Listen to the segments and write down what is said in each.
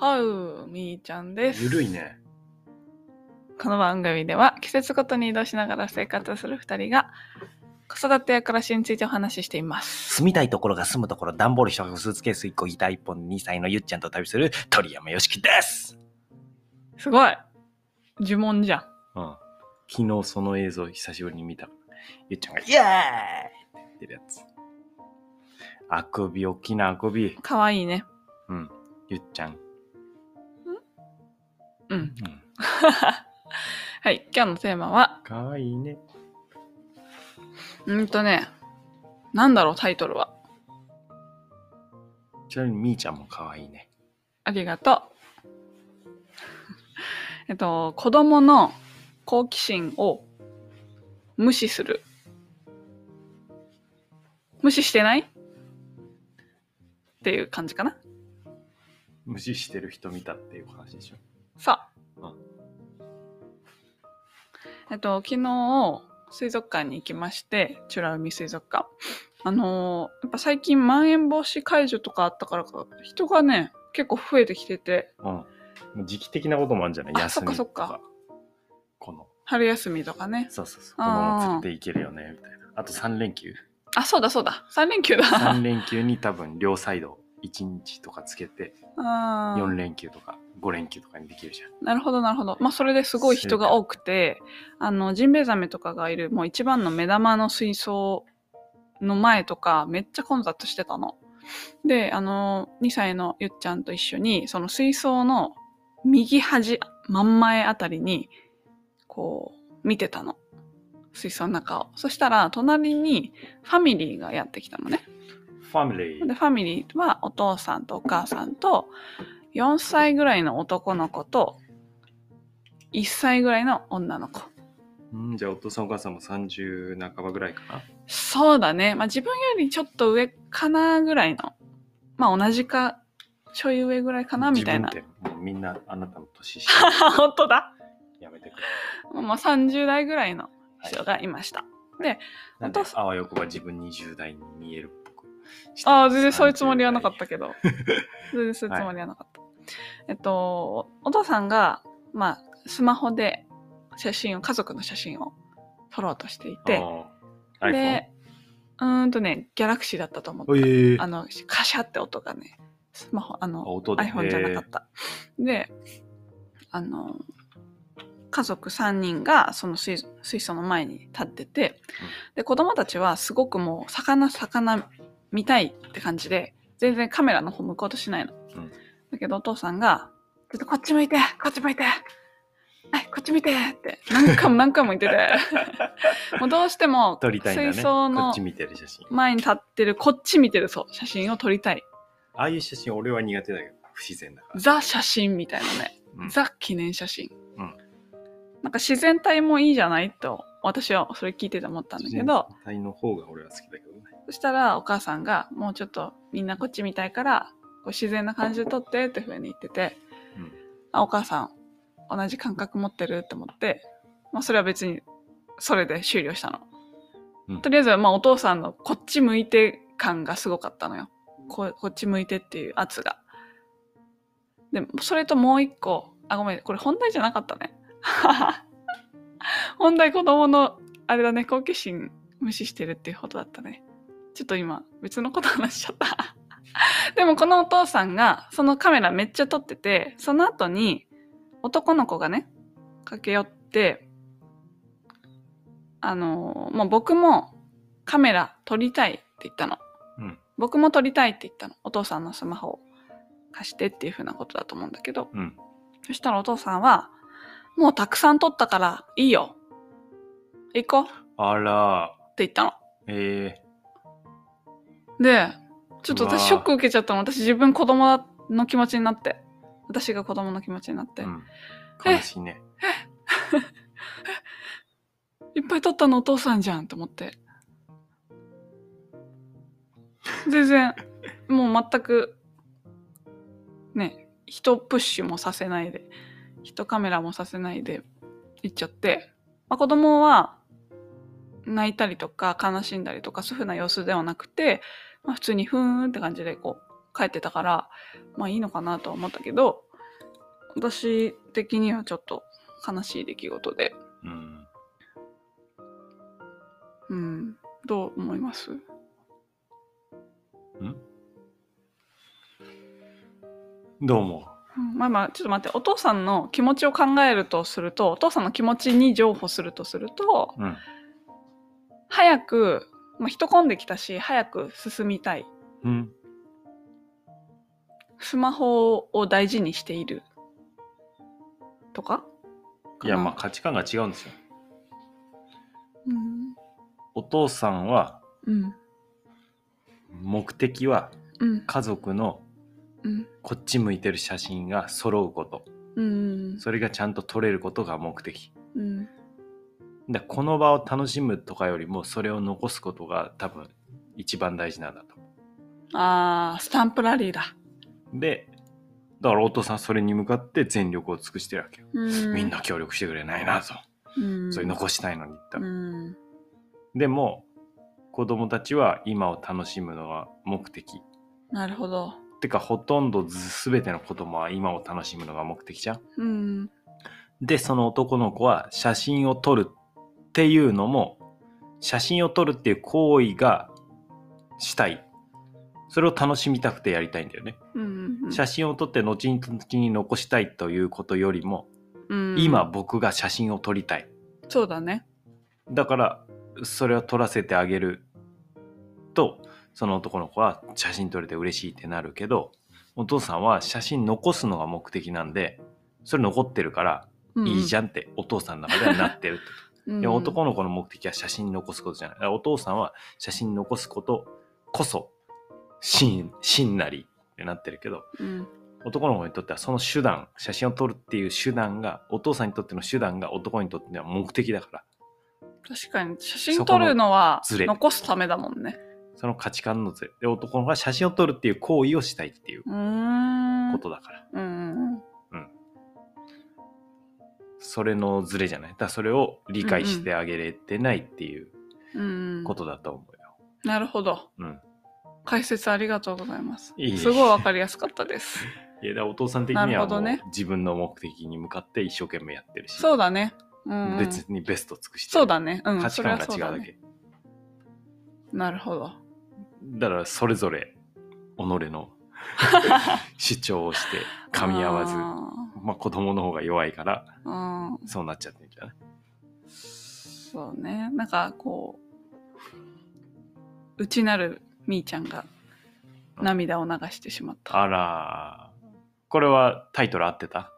はうみーちゃんです。ゆるいね。この番組では季節ごとに移動しながら生活する2人が子育てや暮らしについてお話ししています。住みたいところが住むところ、段ボール一箱、スーツケース1個、ギター1本、2歳のゆっちゃんと旅する鳥山よしきです。すごい呪文じゃん。うん。昨日その映像久しぶりに見た。ゆっちゃんが、イエーイって言ってるやつ。あくび、大きなあくび。かわいいね。うん。ゆっちゃん。うん。うん。はい、今日のテーマは、かわいいね。うんとね、なんだろう、タイトルは？ちなみにみーちゃんもかわいいね。ありがとう。えっと、子供の好奇心を無視する。無視してない？っていう感じかな。無視してる人見たっていう話でしょ。さうんあ。えっと、昨日、水族館に行きまして、美ら海水族館。あのーやっぱ最近まん延防止解除とかあったからか、人がね、結構増えてきてて、うん。もう時期的なこともあるんじゃない？あ休みとそっかそっかこの、春休みとかね。そうそうそう。子供連れて行けるよね、みたいな。あと3連休。あ、そうだそうだ。3連休だ。3連休に多分両サイド1日とかつけて、あー4連休とか5連休とかにできるじゃん。なるほどなるほど。まあそれですごい人が多くて、あの、ジンベエザメとかがいるもう一番の目玉の水槽の前とかめっちゃ混雑してたの。で、あの、2歳のゆっちゃんと一緒に、その水槽の右端、真ん前あたりに、こう、見てたの。水槽の中を。そしたら、隣にファミリーがやってきたのね。ファミリー。で、ファミリーはお父さんとお母さんと、4歳ぐらいの男の子と、1歳ぐらいの女の子。うん、じゃあお父さんお母さんも30半ばぐらいかな？そうだね。まあ自分よりちょっと上かなぐらいの。まあ同じか、ちょい上ぐらいかなみたいな。自分ってもうみんなあなたの年下 本当だ。やめてくれ。まあ30代ぐらいの人がいました。なんでお父さあわよくば自分20代に見えるっぽくああ、全然そういうつもりはなかったけけど。全然そういうつもりはなかった。えっと、お父さんが、まあ、スマホで写真を、家族の写真を撮ろうとしていて、で、で、うーんとね、ギャラクシーだったと思った。iPhone えーあの、カシャって音がね、スマホ、あの、iPhone じゃなかった。で、あの、家族3人がその水水槽の前に立ってて、で、子供たちはすごくもう、魚、魚見たいって感じで、全然カメラの方向こうとしないの。うんだけどお父さんが、ちょっとこっち向いて、こっち向いて、はい、こっち見てって、何回も何回も言ってて、もうどうしても撮りたいんだね。水槽の。前に立ってる、こっち見てる、そう、写真を撮りたい。ああいう写真俺は苦手だけど、不自然だから。ザ写真みたいなね。うんザ記念写真。うんなんか自然体もいいじゃないと、私はそれ聞いてて思ったんだけど、全体の方が俺は好きだけどね。そしたらお母さんが、もうちょっとみんなこっち見たいから、こう自然な感じで撮ってってふうに言ってて、うんあ、お母さん、同じ感覚持ってるって思って、まあそれは別に、それで終了したの。うんとりあえず、まあお父さんのこっち向いて感がすごかったのよ。ここっち向いてっていう圧が。で、それともう一個、あ、ごめん、これ本題じゃなかったね。本題子供の、あれだね、好奇心無視してるっていうことだったね。ちょっと今、別のこと話しちゃった。でもこのお父さんが、そのカメラめっちゃ撮ってて、その後に、男の子がね、駆け寄って、あのーもう僕もカメラ撮りたいって言ったの。うん。僕も撮りたいって言ったの。お父さんのスマホを貸してっていう風なことだと思うんだけど。うん。そしたらお父さんは、もうたくさん撮ったからいいよ。行こうってあら、言ったの。えで、ちょっと私ショック受けちゃったの。私自分子供の気持ちになって。私が子供の気持ちになって。ー、うん。悲しいね。いっぱい撮ったのお父さんじゃんと思って。全然、もう全く、ね、人プッシュもさせないで、人カメラもさせないで行っちゃって、まあ、子供は泣いたりとか悲しんだりとかそういうふうな様子ではなくて、まあ、普通にふーんって感じでこう帰ってたから、まあいいのかなとは思ったけど、私的にはちょっと悲しい出来事で、うん。うん、どう思います？ん？どう思う？ん。まあまあちょっと待って。お父さんの気持ちを考えるとするとお父さんの気持ちに譲歩するとするとううん。早く、まあ、人混んできたし早く進みたい。うん。スマホを大事にしている。とか？いや、まあ価値観が違うんですよ。うん。お父さんは、うん。目的はうん。家族のうん。こっち向いてる写真が揃うこと。うん。それがちゃんと撮れることが目的。うんでこの場を楽しむとかよりもそれを残すことが多分一番大事なんだと思あースタンプラリーだ、う。で、だからお父さんはそれに向かって全力を尽くしてるわけよ。うん、みんな協力してくれないなと。うんそれ残したいのに言ったうら。んでも子供たちは今を楽しむのが目的。なるほどてかほとんどず全ての子供は今を楽しむのが目的じゃん。うんで、その男の子は写真を撮るっていうのも、写真を撮るっていう行為がしたい。それを楽しみたくてやりたいんだよね。うんうん写真を撮って後にに残したいということよりも、うん今僕が写真を撮りたい。そうだねだから、それを撮らせてあげると、その男の子は写真撮れて嬉しいってなるけど、お父さんは写真残すのが目的なんで、それ残ってるからいいじゃゃんってお父さんの中ではなってるってことん。いや男の子の目的は写真残すことじゃない。お父さんは写真残すことこそ真真なりってなってるけど、うん。男の子にとってはその手段、写真を撮るっていう手段が、お父さんにとっての手段が男にとっては目的だから、確かに写真撮るのは残すためだもんね。その価値観のずれ。で、男の子は写真を撮るっていう行為をしたいっていうことだから、うんうんそれのズレじゃない？だそれを理解してあげれてないっていううん。ことだと思うよ。なるほど。うん。解説ありがとうございます。いえいえすごいわかりやすかったです。いや、だお父さん的にはもうね自分の目的に向かって一生懸命やってるし、そうだね。うん。うん別にベスト尽くしてる。そうだね。うん価値観が違うだけ。なるほど。だからそれぞれ己の 主張をして噛み合わず、あまあ子供の方が弱いからーうん。そうなっちゃってるんじゃない？そうね。なんかこう内なるみーちゃんが涙を流してしまった。あらー。これはタイトル合ってた？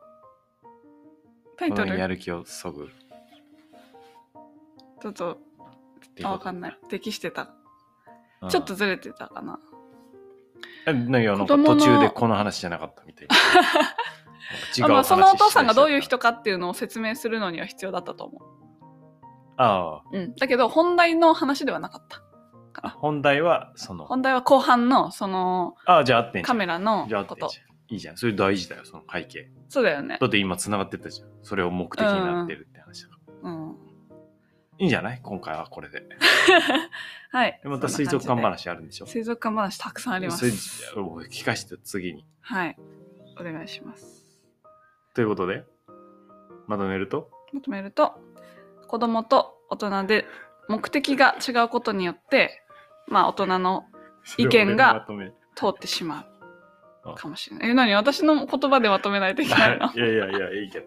タイトこのやルる気をそぐ。ちょっとあわかんない。適してた。うん。ちょっとずれてたかな。えなんか途中でこの話じゃなかったみたいな 違あまあ、そのお父さんがどういう人かっていうのを説明するのには必要だったと思あう、うん、だけど本題の話ではなかった。あ本題はその。本題は後半のそのああじゃあ合ってんじゃん。カメラのじゃあ合ってんことじゃん。いいじゃん。それ大事だよその背景そうだよね。だって今繋がってたじゃん。それを目的になってるって話だから。うん。いいんじゃない？今回はこれで。はい。でまた水族館話あるんでしょ？水族館話たくさんありまそれすを聞かして次に。はい。お願いしますということでまとめると？まとめると子供と大人で目的が違うことによってまあ大人の意見がそれを俺まとめ通ってしまうかもしれない。え何？私の言葉でまとめないといけないの？いやいやいやいいけど。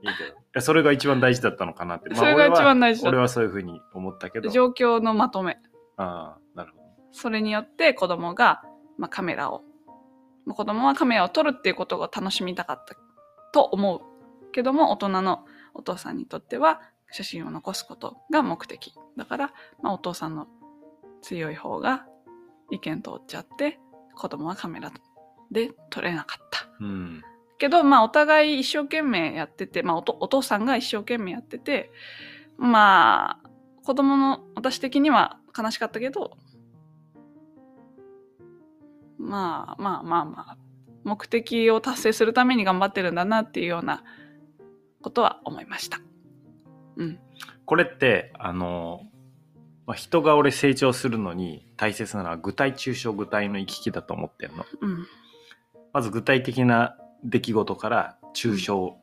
いいけど。いやそれが一番大事だったのかなって、それが一番大事だ俺は俺はそういうふうに思ったけど。状況のまとめ。ああなるほど。それによって子供が、まあ、カメラをまあ子供はカメラを撮るっていうことが楽しみたかったと思うけども大人のお父さんにとっては写真を残すことが目的。だから、まあ、お父さんの強い方が意見通っちゃって子供はカメラで撮れなかった。うんけどまあお互い一生懸命やってて、まあ、おお父さんが一生懸命やっててまあ子供の私的には悲しかったけどまあまあまあまあ目的を達成するために頑張ってるんだなっていうようなことは思いました。うん。これってあの、まあ、人が俺成長するのに大切なのは具体抽象具体の行き来だと思ってるのうん。まず具体的な出来事から抽象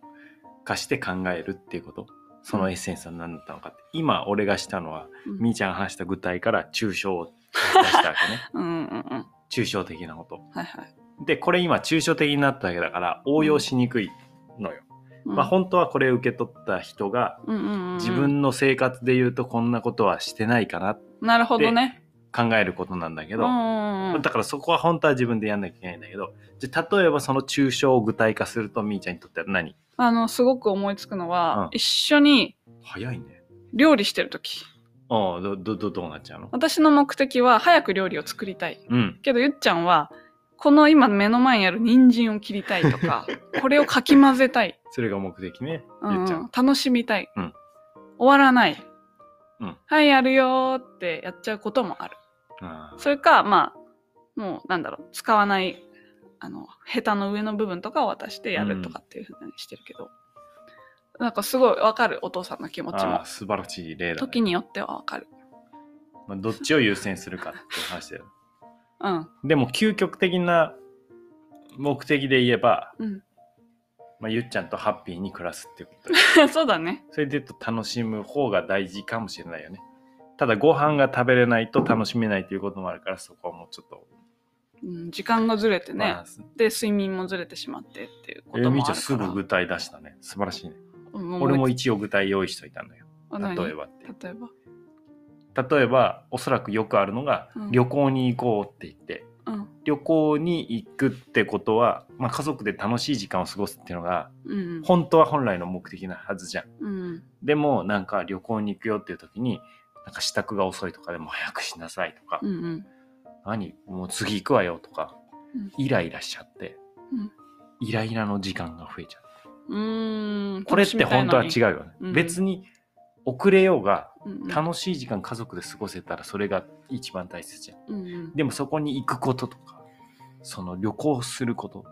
化して考えるっていうこと、そのエッセンスは何だったのかって今俺がしたのはうんみーちゃんが話した具体から抽象を出したわけね うんうんうん。抽象的なことはいはい。でこれ今抽象的になったわけだから応用しにくいのよ、うん。まあ本当はこれを受け取った人が自分の生活で言うとこんなことはしてないかななるほどね。考えることなんだけど、だからそこは本当は自分でやんなきゃいけないんだけどじゃあ例えばその抽象を具体化するとみーちゃんにとっては何？あの、すごく思いつくのは、うん。一緒に早いね。料理してる時。ああどどどどうなっちゃうの？私の目的は早く料理を作りたい。うん。けど、ゆっちゃんは、この今目の前にある人参を切りたいとか、これをかき混ぜたい。それが目的ね。うん。楽しみたい、うん。終わらない。うん。はい、やるよーってやっちゃうこともある。それか、まあ、もう、なんだろう、使わない、あの、ヘタの上の部分とかを渡してやるとかっていうふうにしてるけど、なんかすごいわかる、お父さんの気持ちも。素晴らしい例だ、ね。時によってはわかる。まあ、どっちを優先するかっていう話だようん。でも究極的な目的で言えば、うん。まあ、ゆっちゃんとハッピーに暮らすっていうことよ そうだね。それで言うと楽しむ方が大事かもしれないよねただご飯が食べれないと楽しめないということもあるからそこはもうちょっとうん、時間がずれてね、まあで、睡眠もずれてしまってっていうこえともみーちゃんすあるから。ぐ具体出したね素晴らしいねうん俺も一応具体用意しといたんだよ例えばって例えば？例えばおそらくよくあるのが、うん旅行に行こうって言ってうん。旅行に行くってことは、まあ、家族で楽しい時間を過ごすっていうのがうん。本当は本来の目的なはずじゃんうん。でもなんか旅行に行くよっていう時になんか支度が遅いとかでも早くしなさいとか、うん。うん。何？もう次行くわよとか、うんイライラしちゃって、うんイライラの時間が増えちゃううーん。これって本当は違うよね、うん別に遅れようが。楽しい時間家族で過ごせたらそれが一番大切じゃんうんうん。でもそこに行くこととかその旅行すること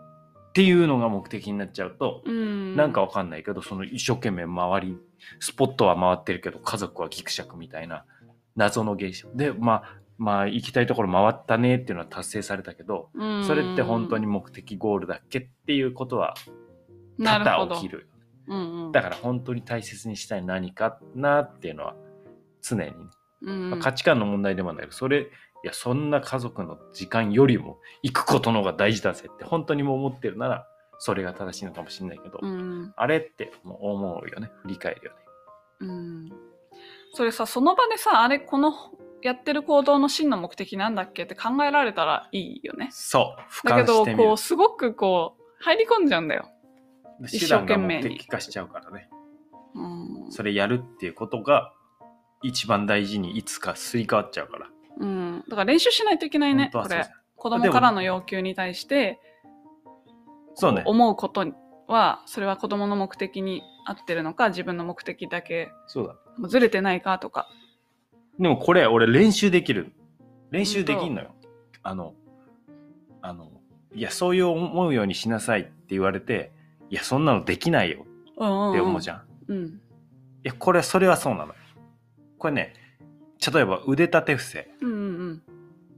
っていうのが目的になっちゃうと、うん。なんかわかんないけどその一生懸命周りスポットは回ってるけど家族はギクシャクみたいな謎の現象でまあまあ行きたいところ回ったねっていうのは達成されたけどうん、それって本当に目的ゴールだっけっていうことは多々起きるうんうん、だから本当に大切にしたい何かなっていうのは常にね、うんまあ価値観の問題でもない。けどそれいやそんな家族の時間よりも行くことの方が大事だぜって本当にもう思ってるならそれが正しいのかもしれないけど、うん。あれってもう思うよね。振り返るよね。うん、それさその場でさあれこのやってる行動の真の目的なんだっけって考えられたらいいよね。そう。俯だけどこうすごくこう入り込んじゃうんだよ、手段が目的化しちゃうからね。うん。それやるっていうことが一番大事にいつかすり替わっちゃうから。うん、だから練習しないといけないねこれ。子供からの要求に対してそうね。思うことはそれは子供の目的に合ってるのか自分の目的だけ。そうだ。もうずれてないかとか。でもこれ俺練習できる。練習できんのよ。あのあのいやそういう思うようにしなさいって言われていやそんなのできないよ。って思うじゃん、いうんやこれそれはそうなのよ。これね例えば腕立て伏せ。うんうん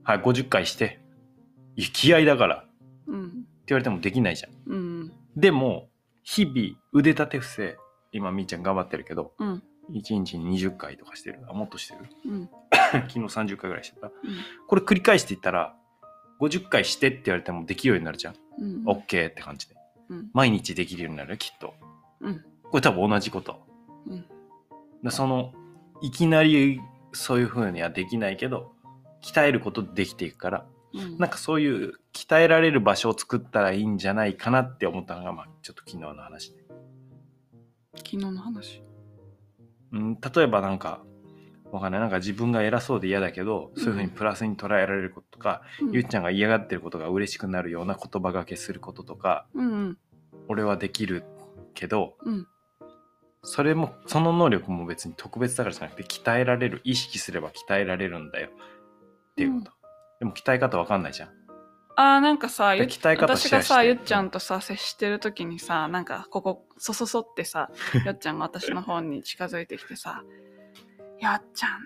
はい50回して。いや気合だから。ってうん。うん言われてもできないじゃん。うんでも日々腕立て伏せ今みーちゃん頑張ってるけどうん。1日に20回とかしてる。あもっとしてる？うん。昨日30回ぐらいしてた。これ繰り返していったら50回してって言われてもできるようになるじゃん、うんオッケーって感じで。うん毎日できるようになるよきっと。うん。これ多分同じこと。うん。だそのいきなりそういう風にはできないけど鍛えることでできていくからうん。なんかそういう鍛えられる場所を作ったらいいんじゃないかなって思ったのが、まあ、ちょっと昨日の話で、昨日の話？うん、例えばなんかわかんない。なんか自分が偉そうで嫌だけどそういう風にプラスに捉えられることとか、うん。ゆっちゃんが嫌がってることが嬉しくなるような言葉がけすることとかうんうん。俺はできるけどうん。それもその能力も別に特別だからじゃなくて鍛えられる意識すれば鍛えられるんだよ。っていうこと、でも鍛え方わかんないじゃん。あーなんかさ私がさゆっちゃんとさ接してる時にさなんかここそそそってさ ゆっちゃんが私の方に近づいてきてさ「ゆっちゃん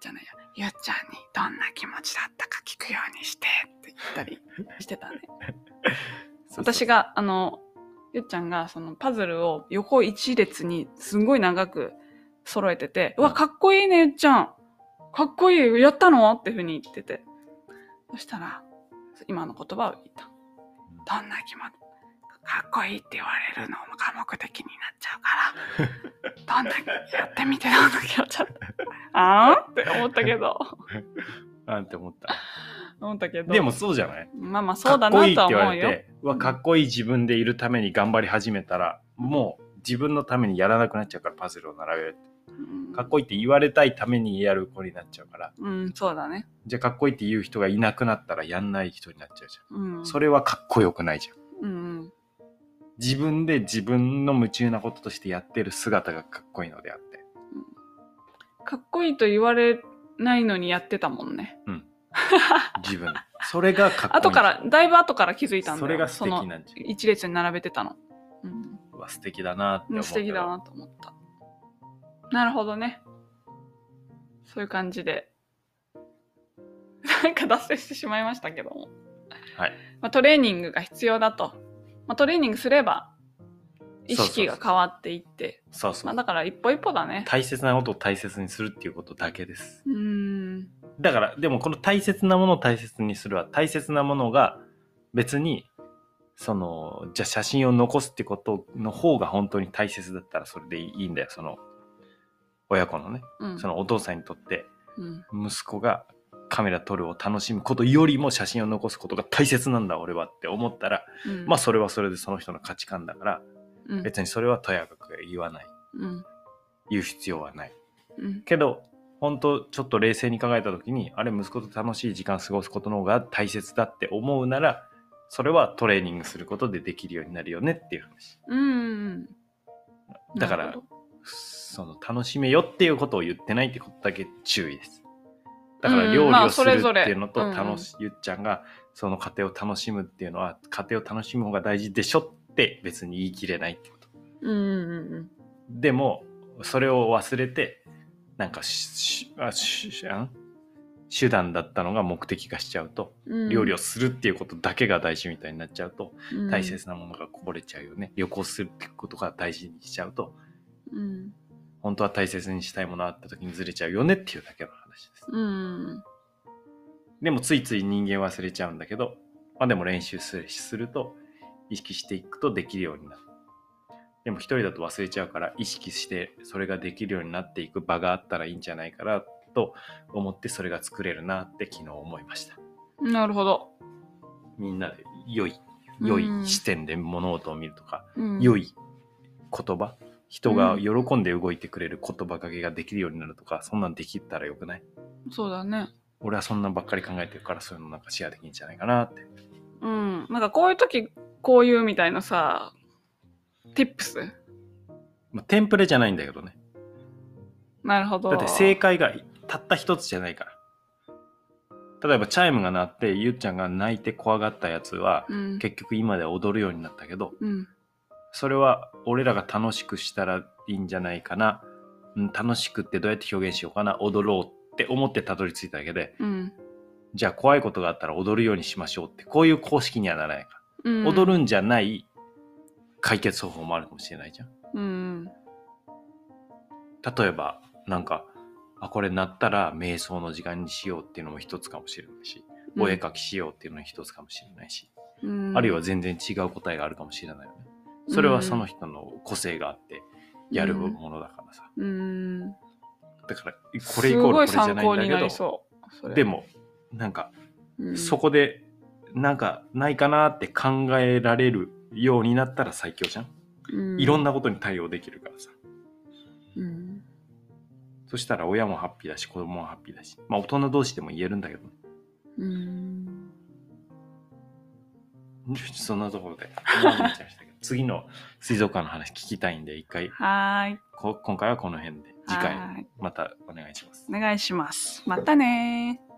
じゃないやゆっちゃんにどんな気持ちだったか聞くようにして」って言ったりしてたね 私ががあのゆっちゃんがそのパズルを横一列にすんごい長く揃えてて、うわ、かっこいいね、ゆっちゃん。かっこいい、やったのっていうふうに言ってて。そしたら、今の言葉を言った。どんな気持ち、かっこいいって言われるのも科目的になっちゃうから、どんな、やってみてどんな気持ちだった。あー？って思ったけど。なんて思った？思ったけど。でもそうじゃない？まあまあそうだないとは思うよ。言わかっこいい自分でいるために頑張り始めたら、もう自分のためにやらなくなっちゃうから、パズルを並べる。うんかっこいいって言われたいためにやる子になっちゃうから、うん、そうだね。じゃあかっこいいって言う人がいなくなったらやんない人になっちゃうじゃん。うん。それはかっこよくないじゃん。自分で自分の夢中なこととしてやってる姿がかっこいいのであって。かっこいいと言われないのにやってたもんね。自分。それがかっこいい。後から、だいぶ後から気づいたんだよ。それが素敵のなんじ一列に並べてたの。うん。ゃん。うわ、素敵だなって思った。素敵だなと思った。なるほどね。そういう感じで。なんか脱線してしまいましたけども。はい。まあ、トレーニングが必要だと。まあ、トレーニングすれば、意識が変わっていって。そうそう。まあ、だから一歩一歩だね。大切なことを大切にするっていうことだけです。うーん。だから、でもこの大切なものを大切にするは、大切なものが別に、その、じゃあ写真を残すってことの方が本当に大切だったらそれでいいんだよ。その、親子のね、うん。そのお父さんにとって、うん。息子がカメラ撮るを楽しむことよりも写真を残すことが大切なんだ俺はって思ったら、うん。まあそれはそれでその人の価値観だからうん、別にそれはとやかく言わない。うん。言う必要はない。うん。けど本当ちょっと冷静に考えた時にあれ息子と楽しい時間過ごすことの方が大切だって思うならそれはトレーニングすることでできるようになるよねっていう話。うんうん。だからその楽しめよっていうことを言ってないってことだけ注意ですだからうん料理まあをするっていうのとうんうん楽し、ゆっちゃんがその家庭を楽しむっていうのは家庭を楽しむ方が大事でしょって別に言い切れないってこと。うんうんでもそれを忘れてなんか手段だったのが目的化しちゃうと、うん。料理をするっていうことだけが大事みたいになっちゃうと、うん。大切なものがこぼれちゃうよね。旅行するってことが大事にしちゃうと。うん。本当は大切にしたいものあった時にずれちゃうよねっていうだけの話ですうん。でもついつい人間忘れちゃうんだけど、まあでも練習するすると意識していくとできるようになる。でも一人だと忘れちゃうから意識してそれができるようになっていく場があったらいいんじゃないかなと思ってそれが作れるなって昨日思いました。なるほど。みんなで良い、良うんい視点で物事を見るとか、うん良い言葉、人が喜んで動いてくれる言葉かけができるようになるとか、そんなんできたらよくない？そうだね。俺はそんなんばっかり考えてるからそういうのなんかシェアできるんじゃないかなって。うん。なんかこういう時、こういうみたいなさ、tips? まあ、テンプレじゃないんだけどね。なるほど。だって正解がたった一つじゃないから。例えばチャイムが鳴ってゆっちゃんが泣いて怖がったやつはうん。結局今では踊るようになったけどうん。それは俺らが楽しくしたらいいんじゃないかな、うん、楽しくってどうやって表現しようかな。踊ろうって思ってたどり着いただけで。うん。じゃあ怖いことがあったら踊るようにしましょうって。こういう公式にはならないかうん。ら、踊るんじゃない解決方法もあるかもしれないじゃん。うん。例えばなんかあこれなったら瞑想の時間にしようっていうのも一つかもしれないし、お絵描きしようっていうのも一つかもしれないし、うん。あるいは全然違う答えがあるかもしれないよねそれはその人の個性があってやるものだからさ、うん。だからこれイコールこれじゃないんだけどで、もなんかうん。そこでなんかないかなって考えられるようになったら最強じゃん、うん。いろんなことに対応できるからさ。うん。そしたら親もハッピーだし子供もハッピーだし。まあ大人同士でも言えるんだけどね。うん。そんなところで。思いましたけど次の水族館の話聞きたいんで一回はーい。こ今回はこの辺で次回またお願いしますお願いします。またねー。